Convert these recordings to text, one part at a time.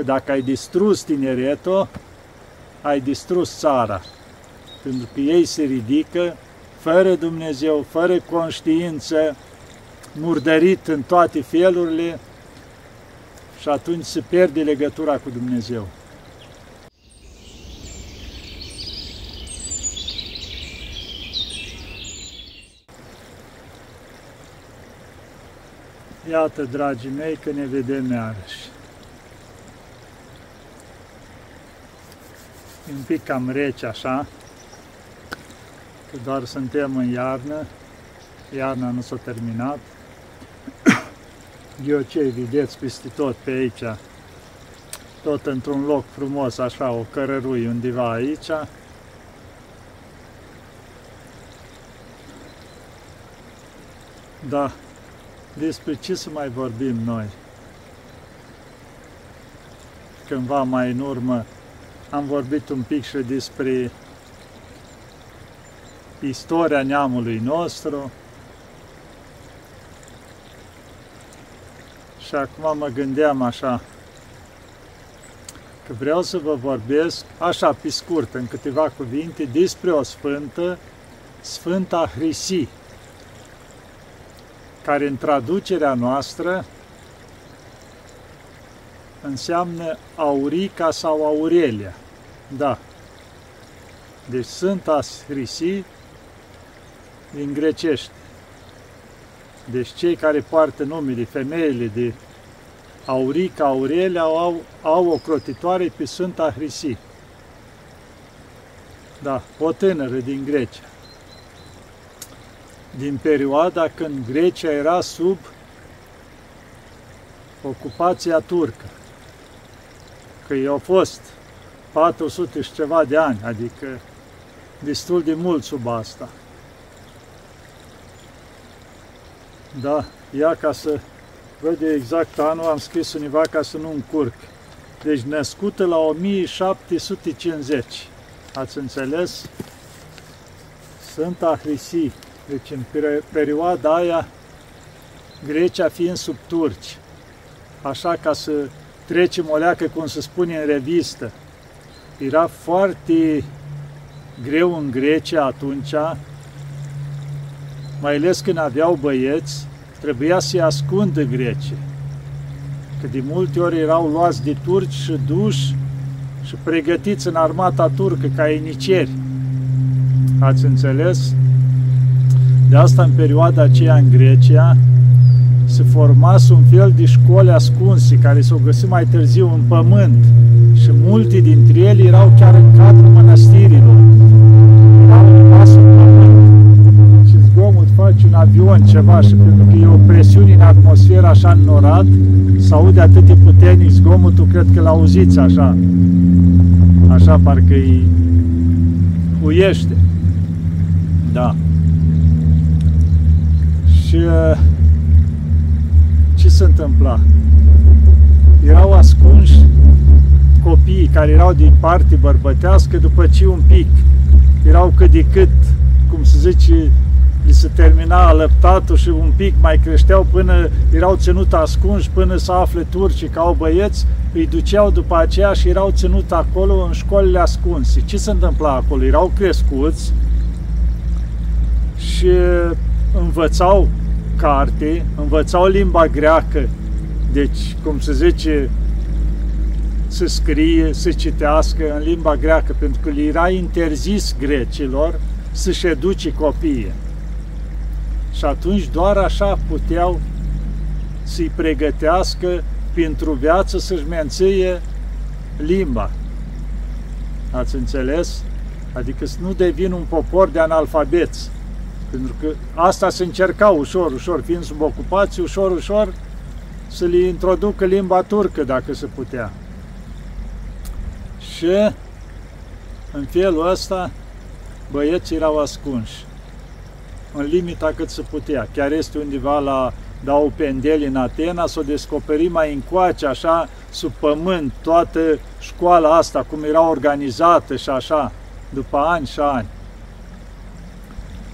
că dacă ai distrus tineretul, ai distrus țara. Pentru că ei se ridică fără Dumnezeu, fără conștiință, murdărit în toate felurile și atunci se pierde legătura cu Dumnezeu. Iată, dragii mei, că ne vedem iarăși. Un pic cam rece așa, că doar suntem în iarnă, iarna nu s-a terminat. Ghiocei, vedeți peste tot pe aici, tot într-un loc frumos, așa, o cărărui undeva aici. Da, despre ce să mai vorbim noi? Cândva mai în urmă am vorbit un pic și despre istoria neamului nostru. Și acum mă gândeam așa, că vreau să vă vorbesc, așa pe scurt, în câteva cuvinte, despre o sfântă, Sfânta Hrisi, care în traducerea noastră înseamnă Aurica sau Aurelia. Da. Deci Sfânta Hrisi din grecește. Deci cei care poartă numele, femeile de Aurica, Aurelia, au, au o crotitoare pe Sfânta Hrisi. Da, o tânără din Grecia. Din perioada când Grecia era sub ocupația turcă. Că i-au fost 400 și ceva de ani, adică destul de mult sub asta. Da, ia ca să văd exact anul, am scris univa ca să nu încurc. Deci născută la 1750. Ați înțeles? Sfânta Hrisi. Deci în perioada aia, Grecia fiind sub turci. Așa ca să trecem o leacă, cum se spune în revistă. Era foarte greu în Grecia atunci, mai ales când aveau băieți, trebuia să-i ascundă grecii. Că de multe ori erau luați de turci și duși și pregătiți în armata turcă ca iniceri. Ați înțeles? De asta în perioada aceea în Grecia se formase un fel de școli ascunse care s-au găsit mai târziu în pământ și multe dintre ele erau chiar în cadrul mănăstirilor. Erau în pământ și zgomot face un avion ceva și pentru că e o presiune în atmosferă așa înnorat, să aude atât de puternic zgomotul, cred că l-auziți așa. Așa parcă îi uiește. Da. Și ce se întâmpla? Erau ascunși copiii care erau din parte bărbătească după ce un pic erau cât de cât, cum se zice, li se termina alăptatul și un pic mai creșteau până erau ținut ascunși, până să afle turcii că au băieți, îi duceau după aceea și erau ținut acolo în școlile ascunse. Ce se întâmpla acolo? Erau crescuți și învățau carte, învățau limba greacă, deci, cum se zice, să scrie, să citească în limba greacă, pentru că le era interzis grecilor să-și educe copiii. Și atunci doar așa puteau să-i pregătească pentru viață să-și menție limba. Ați înțeles? Adică să nu devin un popor de analfabeți. Pentru că asta se încerca ușor, ușor, fiind sub ocupație, ușor, ușor, să li introducă limba turcă, dacă se putea. Și în felul ăsta băieții erau ascunși în limita cât se putea. Chiar este undeva la Dau Pendeli în Atena, s-o descoperi mai încoace, așa, sub pământ, toată școala asta, cum era organizată și așa, după ani și ani.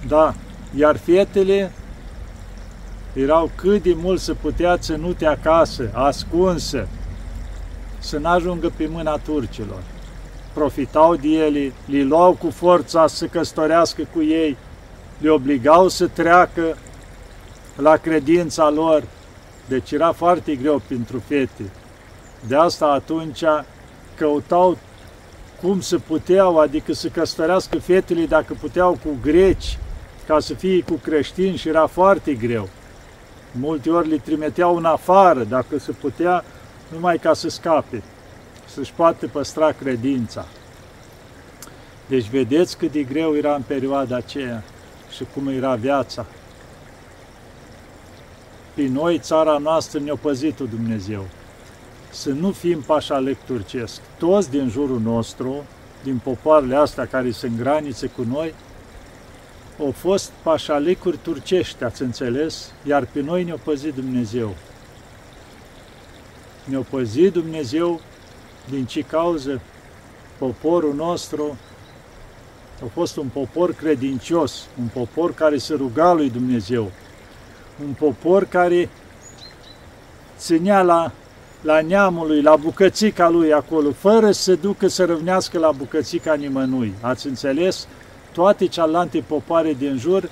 Da, iar fetele erau cât de mult se putea ținute acasă, ascunse. să n-ajungă pe mâna turcilor. Profitau de ele, li luau cu forța să căsătorească cu ei, le obligau să treacă la credința lor, deci era foarte greu pentru fete. De asta atunci căutau cum să puteau, adică să căsătorească fetele dacă puteau cu greci, ca să fie cu creștini și era foarte greu. Multe ori le trimiteau în afară, dacă se putea, numai ca să scape, să-și poată păstra credința. Deci vedeți cât de greu era în perioada aceea și cum era viața. Pe noi, țara noastră, ne-a păzit Dumnezeu. Să nu fim pașalec turcesc. Toți din jurul nostru, din popoarele astea care sunt granițe cu noi, au fost pașalecuri turcești, ați înțeles? Iar pe noi ne-a păzit Dumnezeu. Ne-a păzit Dumnezeu din ce cauză poporul nostru a fost un popor credincios, un popor care se ruga lui Dumnezeu, un popor care ținea la, la neamul lui, la bucățica lui acolo, fără să ducă să răvnească la bucățica nimănui. Ați înțeles? Toate cealaltă popoare din jur,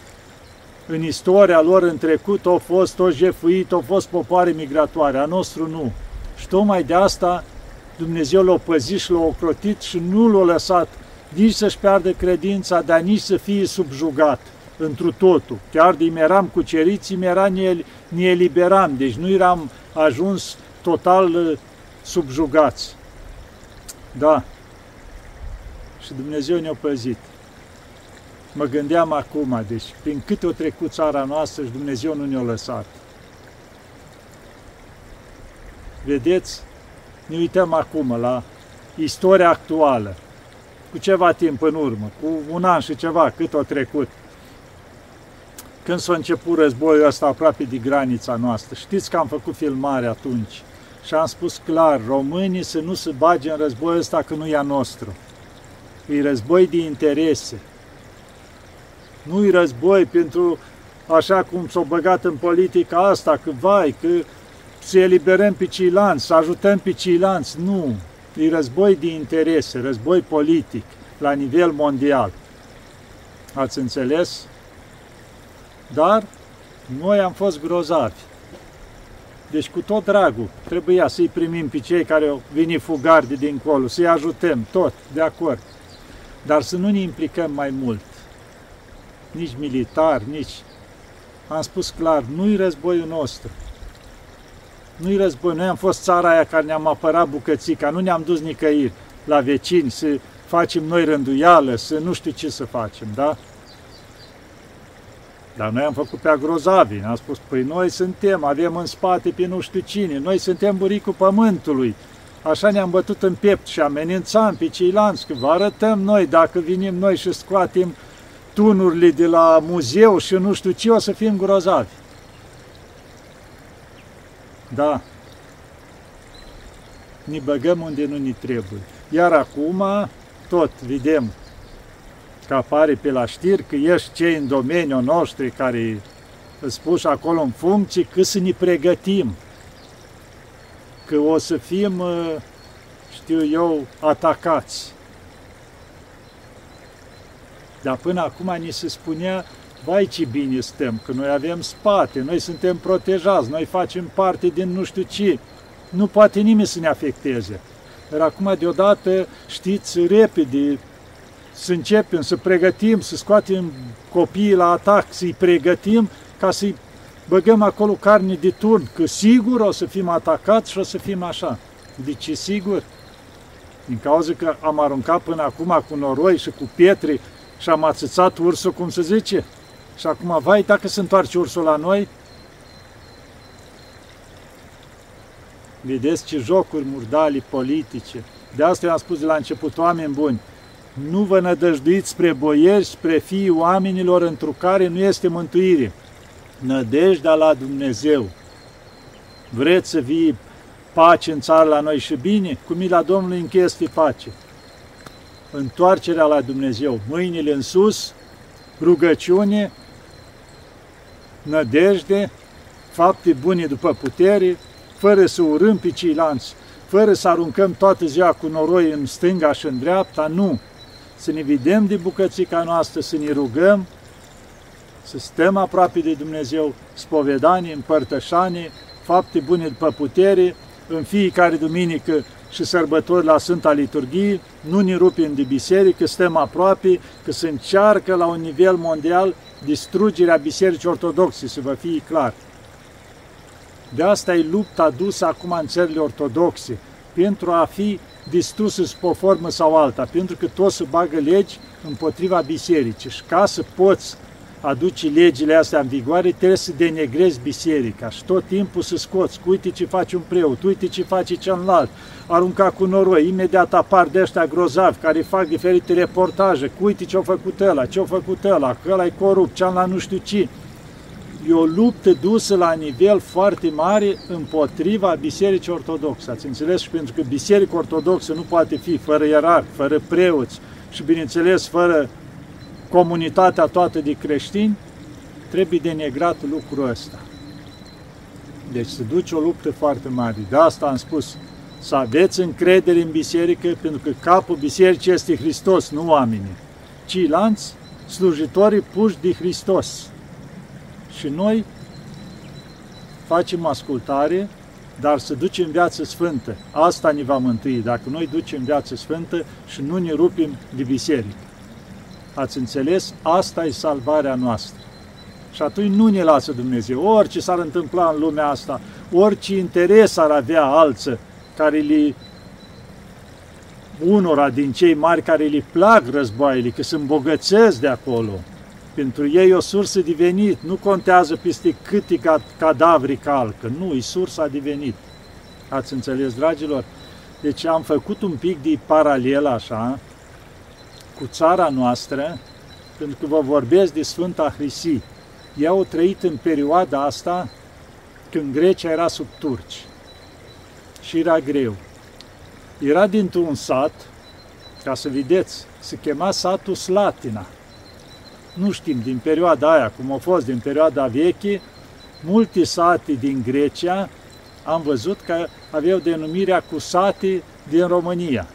în istoria lor în trecut, au fost o jefuit, au fost popoare migratoare, a nostru nu. Și tocmai de asta Dumnezeu l-a păzit și l-a ocrotit și nu l-a lăsat nici să-și piardă credința, dar nici să fie subjugat întru totul. Chiar de eram cuceriți, era ne, ne eliberam, deci nu eram ajuns total uh, subjugați. Da. Și Dumnezeu ne-a păzit. Mă gândeam acum, deci prin câte o trecut țara noastră și Dumnezeu nu ne-a lăsat. Vedeți? Ne uităm acum la istoria actuală cu ceva timp în urmă, cu un an și ceva, cât o trecut, când s-a început războiul ăsta aproape de granița noastră. Știți că am făcut filmare atunci și am spus clar, românii să nu se bage în războiul ăsta că nu e a nostru. E război de interese. Nu e război pentru așa cum s-au băgat în politica asta, că vai, că să eliberăm pe ceilalți, să ajutăm pe ceilalți. Nu, E război de interese, război politic la nivel mondial. Ați înțeles? Dar noi am fost grozavi. Deci cu tot dragul trebuia să-i primim pe cei care au venit fugari de dincolo, să-i ajutăm, tot, de acord. Dar să nu ne implicăm mai mult. Nici militar, nici... Am spus clar, nu-i războiul nostru. Nu-i război, noi am fost țara aia care ne-am apărat bucățica, nu ne-am dus nicăieri la vecini să facem noi rânduială, să nu știu ce să facem, da? Dar noi am făcut pe agrozavi, am spus, păi noi suntem, avem în spate pe nu știu cine, noi suntem buricul pământului. Așa ne-am bătut în piept și amenințam pe ceilalți, că vă arătăm noi, dacă vinim noi și scoatem tunurile de la muzeu și nu știu ce, o să fim grozavi. Da. Ne băgăm unde nu ne trebuie. Iar acum, tot vedem că apare pe la știri că ești cei în domeniul nostru care îți puși acolo în funcție, că să ne pregătim. Că o să fim, știu eu, atacați. Dar până acum ni se spunea vai ce bine stăm, că noi avem spate, noi suntem protejați, noi facem parte din nu știu ce, nu poate nimeni să ne afecteze. Dar acum deodată, știți, repede, să începem, să pregătim, să scoatem copiii la atac, să-i pregătim ca să-i băgăm acolo carne de turn, că sigur o să fim atacați și o să fim așa. De ce sigur? Din cauza că am aruncat până acum cu noroi și cu pietre și am ațățat ursul, cum se zice, și acum, vai, dacă se întoarce ursul la noi, vedeți ce jocuri murdali politice. De asta i-am spus de la început, oameni buni, nu vă nădăjduiți spre boieri, spre fiii oamenilor întru care nu este mântuire. Nădejdea la Dumnezeu. Vreți să vii pace în țară la noi și bine? Cu mila Domnului încheste pace. Întoarcerea la Dumnezeu, mâinile în sus, rugăciune, nădejde, fapte bune după putere, fără să urâm pe ceilalți, fără să aruncăm toată ziua cu noroi în stânga și în dreapta, nu. Să ne vedem de bucățica noastră, să ne rugăm, să stăm aproape de Dumnezeu, spovedanii, împărtășanii, fapte bune după putere, în fiecare duminică și sărbători la Sfânta Liturghie, nu ne rupim de biserică, stăm aproape, că se încearcă la un nivel mondial distrugerea Bisericii Ortodoxe, să vă fie clar. De asta e lupta dusă acum în țările ortodoxe, pentru a fi distrusă sub o formă sau alta, pentru că toți se bagă legi împotriva bisericii și ca să poți aduce legile astea în vigoare, trebuie să denegrezi biserica și tot timpul să scoți, uite ce face un preot, uite ce face celălalt, arunca cu noroi, imediat apar de ăștia grozavi care fac diferite reportaje, cu uite ce-a făcut ăla, ce-a făcut ăla, că ăla e corupt, cealaltă nu știu ce. E o luptă dusă la nivel foarte mare împotriva Bisericii Ortodoxe. Ați înțeles? Și pentru că Biserica Ortodoxă nu poate fi fără ierarh, fără preoți și, bineînțeles, fără comunitatea toată de creștini, trebuie denegrat lucrul ăsta. Deci se duce o luptă foarte mare. De asta am spus, să aveți încredere în biserică, pentru că capul bisericii este Hristos, nu oamenii, ci lanți slujitorii puși de Hristos. Și noi facem ascultare, dar să ducem viață sfântă. Asta ne va mântui, dacă noi ducem viață sfântă și nu ne rupim de biserică. Ați înțeles? Asta e salvarea noastră. Și atunci nu ne lasă Dumnezeu. Orice s-ar întâmpla în lumea asta, orice interes ar avea alță care li unora din cei mari care li plac războaiele, că se îmbogățesc de acolo. Pentru ei o sursă de venit, nu contează peste câte cadavri calcă, nu, e sursa de venit. Ați înțeles, dragilor? Deci am făcut un pic de paralel așa, cu țara noastră, pentru că vă vorbesc de Sfânta Hrisi. Ea au trăit în perioada asta când Grecia era sub turci și era greu. Era dintr-un sat, ca să vedeți, se chema satul Slatina. Nu știm din perioada aia, cum a fost din perioada veche, multe sate din Grecia am văzut că aveau denumirea cu sate din România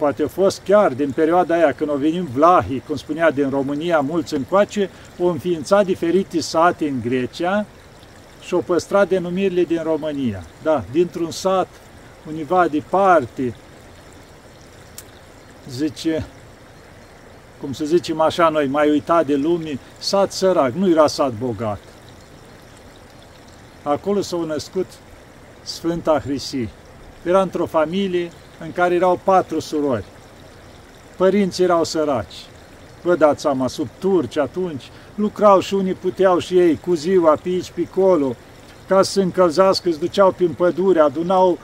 poate a fost chiar din perioada aia când au venit vlahii, cum spunea, din România, mulți încoace, au înființat diferite sate în Grecia și au păstrat denumirile din România. Da, dintr-un sat, univa departe, zice, cum să zicem așa noi, mai uitat de lume, sat sărac, nu era sat bogat. Acolo s-au născut Sfânta Hrisi. Era într-o familie în care erau patru surori. Părinții erau săraci. Vă dați seama, sub turci atunci, lucrau și unii puteau și ei cu ziua pe aici, pe acolo, ca să se încălzească, îți duceau prin pădure, adunau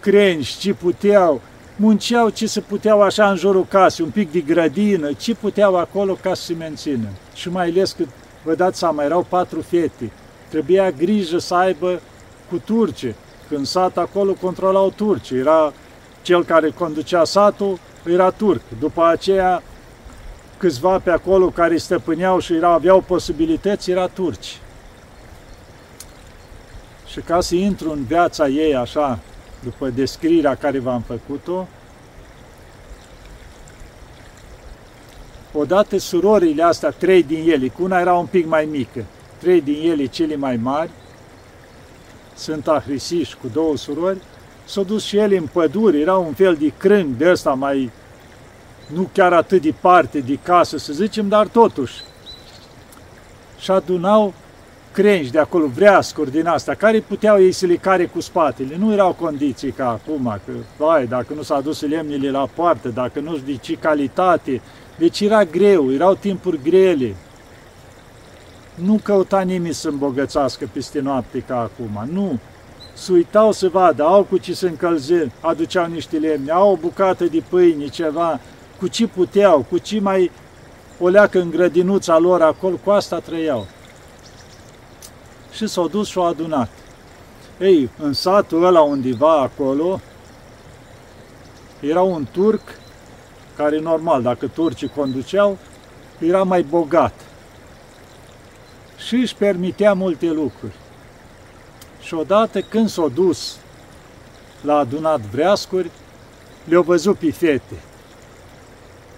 crengi, ce puteau, munceau ce se puteau așa în jurul casei, un pic de grădină, ce puteau acolo ca să se mențină. Și mai ales că, vă dați seama, erau patru fete, trebuia grijă să aibă cu turce. Când sat acolo controlau turci, era cel care conducea satul era turc. După aceea, câțiva pe acolo care stăpâneau și erau, aveau posibilități, era turci. Și ca să intru în viața ei așa, după descrierea care v-am făcut-o, odată surorile astea, trei din ele, cu una era un pic mai mică, trei din ele cele mai mari, sunt Ahrisiși cu două surori, s-au dus și ele în pădure, era un fel de crâng de ăsta mai, nu chiar atât de parte de casă, să zicem, dar totuși. Și adunau crengi de acolo, vreascuri din asta, care puteau ei să le care cu spatele. Nu erau condiții ca acum, că, vai, dacă nu s-a dus lemnile la poartă, dacă nu știu de ce calitate. Deci era greu, erau timpuri grele. Nu căuta nimeni să îmbogățească peste noapte ca acum, nu se uitau să vadă, au cu ce se încălzi, aduceau niște lemne, au o bucată de pâine, ceva, cu ce puteau, cu ce mai o leacă în grădinuța lor acolo, cu asta trăiau. Și s-au dus și au adunat. Ei, în satul ăla undeva acolo, era un turc care, normal, dacă turcii conduceau, era mai bogat și își permitea multe lucruri. Și odată când s-a dus l-a adunat vreascuri, le-au văzut pe fete.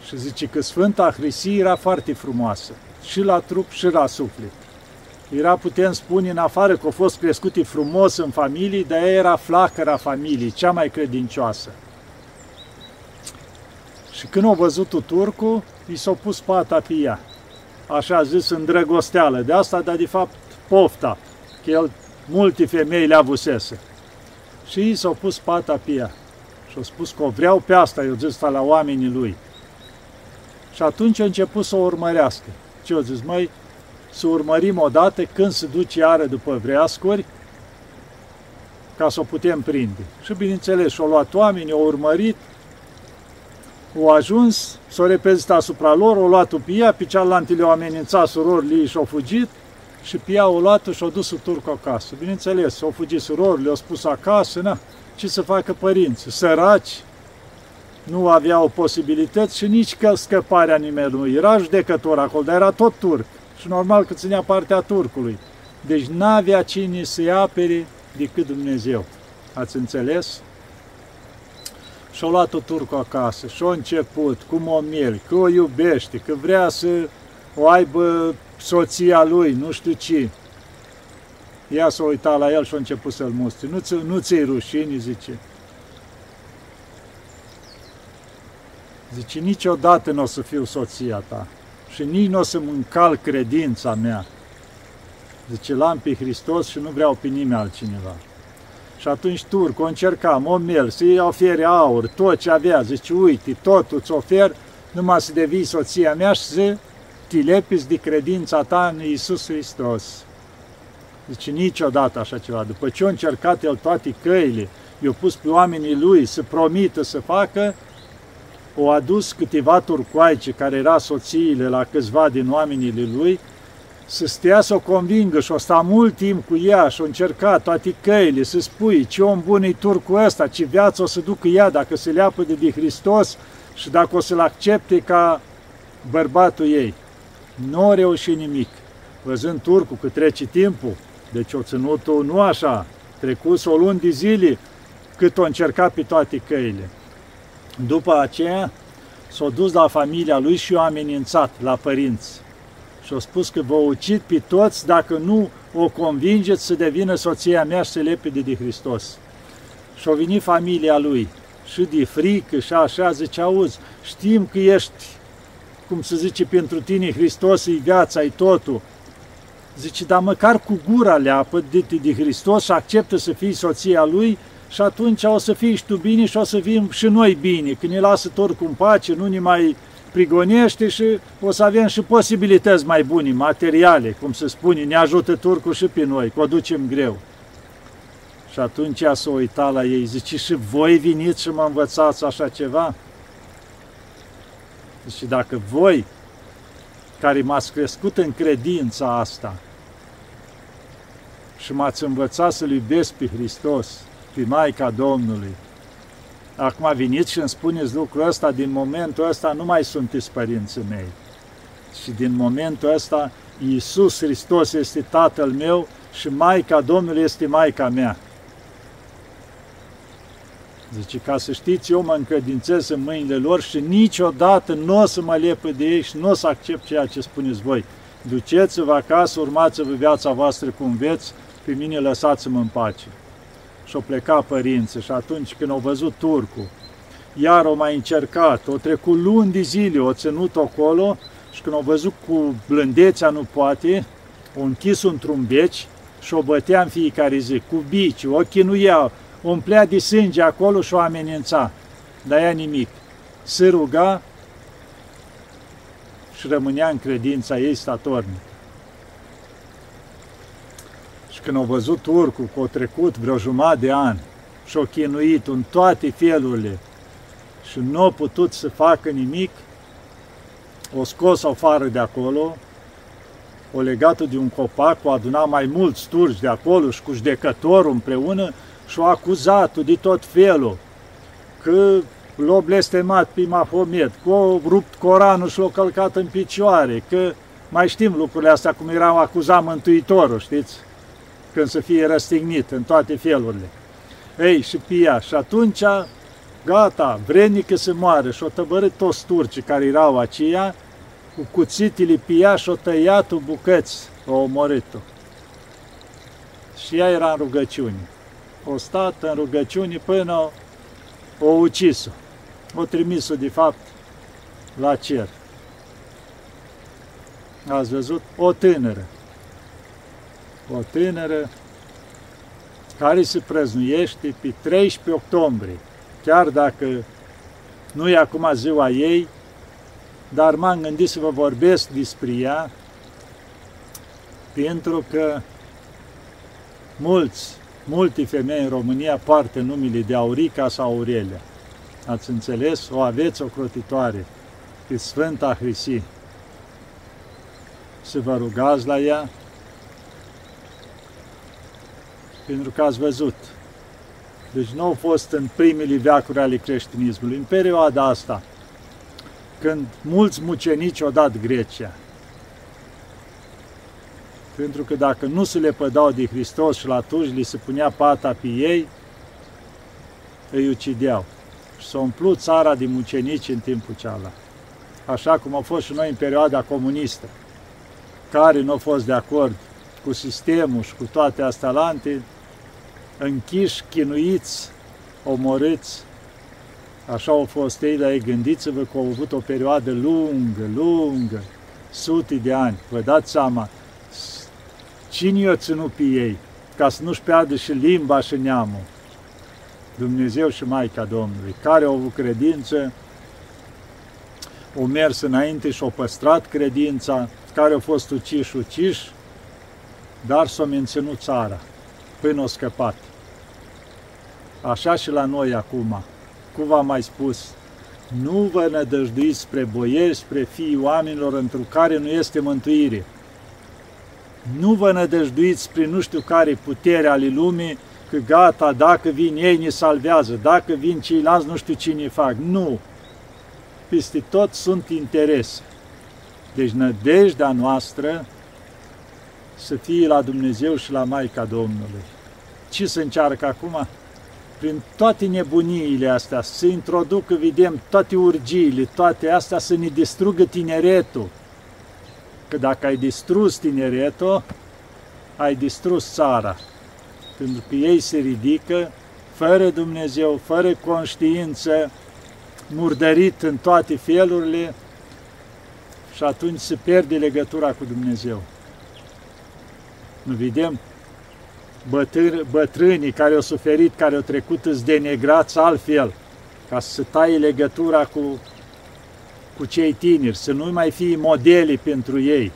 Și zice că Sfânta Hrisie era foarte frumoasă, și la trup și la suflet. Era, putem spune, în afară că a fost crescut frumos în familie, dar ea era flacăra familiei, cea mai credincioasă. Și când a văzut turcul, i s-a pus pata pe ea. Așa zis, îndrăgosteală de asta, dar de fapt pofta, că el multe femei le avusese. Și i s-a pus pata pe ea. Și a spus că o vreau pe asta, eu zis la oamenii lui. Și atunci a început să o urmărească. Ce o zis, măi, să urmărim odată când se duce iară după vreascuri, ca să o putem prinde. Și bineînțeles, și-au luat oameni, au urmărit, au ajuns, s-au repezit asupra lor, au luat-o pe ea, pe cealaltă le-au amenințat surorile și au fugit și pe ea au luat-o și au dus-o turcu acasă. Bineînțeles, au fugit surorile, le-au spus acasă, na, ce să facă părinții, săraci, nu aveau posibilități și nici că scăparea nimeni nu. Era judecător acolo, dar era tot turc și normal că ținea partea turcului. Deci n-avea cine să-i apere decât Dumnezeu. Ați înțeles? Și-a luat-o turcul acasă și-a început cum o miel, că o iubește, că vrea să o aibă soția lui, nu știu ce. Ea s-a uitat la el și a început să-l mustre. Nu, ți, nu ți rușine, zice. Zice, niciodată nu o să fiu soția ta și nici nu o să-mi încal credința mea. Zice, l-am pe Hristos și nu vreau pe nimeni altcineva. Și atunci turc, o încercam, o mel, să-i ofere aur, tot ce avea, zice, uite, totul îți ofer, numai să devii soția mea și să te lepiți de credința ta în Iisus Hristos. Zice, niciodată așa ceva. După ce a încercat el toate căile, i-a pus pe oamenii lui să promită să facă, o adus câteva turcoaice care era soțiile la câțiva din oamenii lui, să stea să o convingă și o sta mult timp cu ea și o încerca toate căile, să spui ce om bun e turcul ăsta, ce viață o să ducă ea dacă se leapă de, de Hristos și dacă o să-l accepte ca bărbatul ei. Nu a reușit nimic. Văzând turcul că trece timpul, deci o ținut-o nu așa, trecut o luni de zile cât o încercat pe toate căile. După aceea s-a dus la familia lui și o amenințat la părinți. Și a spus că vă ucid pe toți dacă nu o convingeți să devină soția mea și să lepede de Hristos. Și a venit familia lui și de frică și așa, zice, auzi, știm că ești, cum se zice, pentru tine Hristos e viața, e totul. Zice, dar măcar cu gura leapă de, de Hristos și acceptă să fii soția lui și atunci o să fii și tu bine și o să fim și noi bine. Când ne lasă tot cu pace, nu ne mai prigonește și o să avem și posibilități mai bune, materiale, cum se spune, ne ajută turcul și pe noi, că o ducem greu. Și atunci s-a uitat la ei, zice, și voi veniți și mă învățați așa ceva? Zice, dacă voi, care m-ați crescut în credința asta și m-ați învățat să-L iubesc pe Hristos, pe Maica Domnului. Acum veniți și îmi spuneți lucrul ăsta, din momentul ăsta nu mai sunteți părinții mei. Și din momentul ăsta Iisus Hristos este Tatăl meu și Maica Domnului este Maica mea. Zice, ca să știți, eu mă încredințez în mâinile lor și niciodată nu o să mă lepă de ei și nu o să accept ceea ce spuneți voi. Duceți-vă acasă, urmați-vă viața voastră cum veți, pe mine lăsați-mă în pace și-o pleca părinții și atunci când au văzut turcul, iar o mai încercat, o trecut luni de zile, o ținut acolo și când au văzut cu blândețea nu poate, o închis într-un beci și o bătea în fiecare zi, cu bici, o chinuia, o umplea de sânge acolo și o amenința. Dar ea nimic. Se ruga și rămânea în credința ei statornic când au văzut turcul că au trecut vreo jumătate de ani și au chinuit în toate felurile și nu au putut să facă nimic, o scos afară de acolo, o legat de un copac, o adunat mai mulți turci de acolo și cu judecătorul împreună și o acuzat de tot felul, că l-a blestemat pe Mahomet, că a rupt Coranul și l-a călcat în picioare, că mai știm lucrurile astea cum erau acuzat Mântuitorul, știți? când să fie răstignit în toate felurile. Ei, și Pia. Și atunci, gata, vrednică să moară. Și o tăbărât toți turcii care erau aceia, cu cuțitele Pia și o tăiat bucăți, o omorât-o. Și ea era în rugăciune. O stat în rugăciune până o ucis-o. O trimis-o, de fapt, la cer. Ați văzut? O tânără. O tânără care se prăznuiește pe 13 octombrie. Chiar dacă nu e acum ziua ei, dar m-am gândit să vă vorbesc despre ea, pentru că mulți, multe femei în România poartă numele de Aurica sau Aurelia. Ați înțeles? O aveți o crotitoare pe Sfânta Hrisi. Să vă rugați la ea, pentru că ați văzut. Deci nu au fost în primele veacuri ale creștinismului. În perioada asta, când mulți mucenici au dat Grecia, pentru că dacă nu se le pădau de Hristos și la atunci li se punea pata pe ei, îi ucideau. Și s-a umplut țara de mucenici în timpul cealaltă. Așa cum au fost și noi în perioada comunistă, care nu au fost de acord cu sistemul și cu toate astalante, închiși, chinuiți, omorâți. Așa au fost ei, dar gândiți-vă că au avut o perioadă lungă, lungă, sute de ani. Vă dați seama, cine i-a ținut pe ei, ca să nu-și piardă și limba și neamul? Dumnezeu și Maica Domnului, care au avut credință, au mers înainte și au păstrat credința, care au fost uciși, uciși, dar s-au menținut țara până o scăpat. Așa și la noi acum, cum v-am mai spus, nu vă nădăjduiți spre boieri, spre fiii oamenilor într care nu este mântuire. Nu vă nădăjduiți prin nu știu care putere ale lumii, că gata, dacă vin ei, ne salvează, dacă vin ceilalți, nu știu cine fac. Nu! Peste tot sunt interese. Deci nădejdea noastră să fie la Dumnezeu și la Maica Domnului. Ce se încearcă acum? Prin toate nebuniile astea, să introducă, vedem, toate urgiile, toate astea să ne distrugă tineretul. Că dacă ai distrus tineretul, ai distrus țara. Pentru că ei se ridică fără Dumnezeu, fără conștiință, murdărit în toate felurile și atunci se pierde legătura cu Dumnezeu. Nu vedem bătâr, bătrânii care au suferit, care au trecut, îți denegrați altfel, ca să taie legătura cu, cu cei tineri, să nu mai fie modeli pentru ei,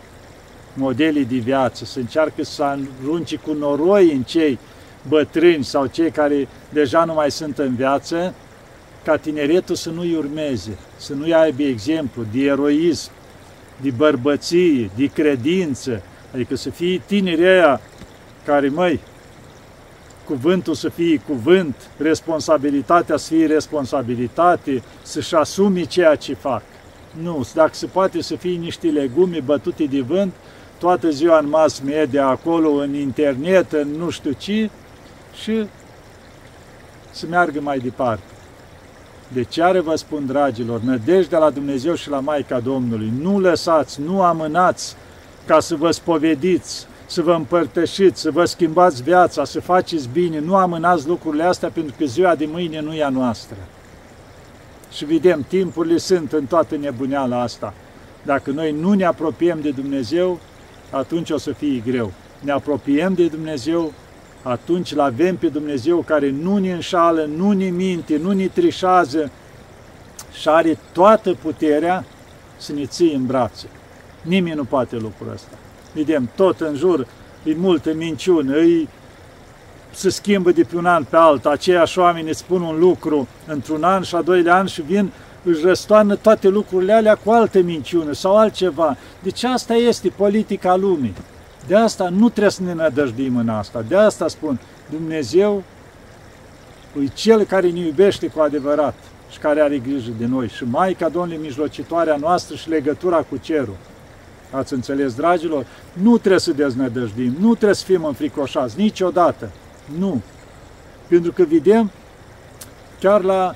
modeli de viață, să încearcă să arunci cu noroi în cei bătrâni sau cei care deja nu mai sunt în viață, ca tineretul să nu-i urmeze, să nu-i aibă exemplu de eroism, de bărbăție, de credință, adică să fie tineri aia care, măi, cuvântul să fie cuvânt, responsabilitatea să fie responsabilitate, să-și asumi ceea ce fac. Nu, dacă se poate să fie niște legume bătute de vânt, toată ziua în mass media, acolo, în internet, în nu știu ce, și să meargă mai departe. De ce are vă spun, dragilor, nădejdea la Dumnezeu și la Maica Domnului. Nu lăsați, nu amânați ca să vă spovediți, să vă împărtășiți, să vă schimbați viața, să faceți bine. Nu amânați lucrurile astea pentru că ziua de mâine nu e a noastră. Și vedem, timpurile sunt în toată nebuneala asta. Dacă noi nu ne apropiem de Dumnezeu, atunci o să fie greu. Ne apropiem de Dumnezeu, atunci îl avem pe Dumnezeu care nu ne înșală, nu ne minte, nu ne trișează și are toată puterea să ne ții în brațe. Nimeni nu poate lucrul ăsta vedem tot în jur, e multă minciună, îi se schimbă de pe un an pe altul, aceiași oameni îți spun un lucru într-un an și a doilea an și vin, își răstoarnă toate lucrurile alea cu alte minciună sau altceva. Deci asta este politica lumii. De asta nu trebuie să ne nădăjduim în asta. De asta spun, Dumnezeu e Cel care ne iubește cu adevărat și care are grijă de noi. Și Maica Domnului mijlocitoarea noastră și legătura cu cerul. Ați înțeles, dragilor? Nu trebuie să deznădăjdim, nu trebuie să fim înfricoșați, niciodată. Nu. Pentru că vedem chiar la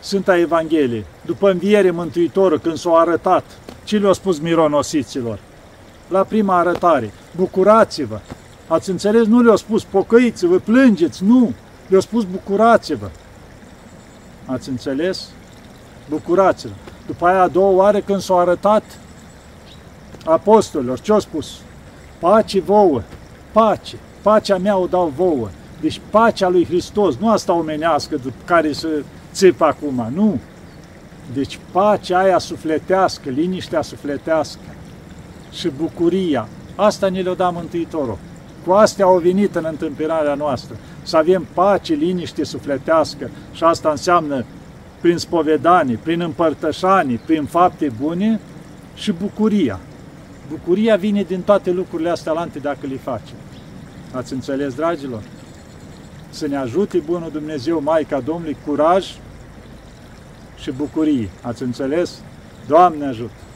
Sfânta Evanghelie, după înviere Mântuitorul, când s-a arătat, ce le-a spus mironosiților? La prima arătare, bucurați-vă! Ați înțeles? Nu le-a spus pocăiți-vă, plângeți, nu! Le-a spus bucurați-vă! Ați înțeles? Bucurați-vă! După aia a doua oară când s-a arătat apostolilor, ce au spus? Pace vouă, pace, pacea mea o dau vouă. Deci pacea lui Hristos, nu asta omenească după care să țip acum, nu. Deci pacea aia sufletească, liniștea sufletească și bucuria, asta ne le-a dat Mântuitorul. Cu astea au venit în întâmpinarea noastră. Să avem pace, liniște sufletească și asta înseamnă prin spovedanie, prin împărtășanii, prin fapte bune și bucuria. Bucuria vine din toate lucrurile astea alante dacă le facem. Ați înțeles, dragilor? Să ne ajute Bunul Dumnezeu, Maica Domnului, curaj și bucurie. Ați înțeles? Doamne ajută!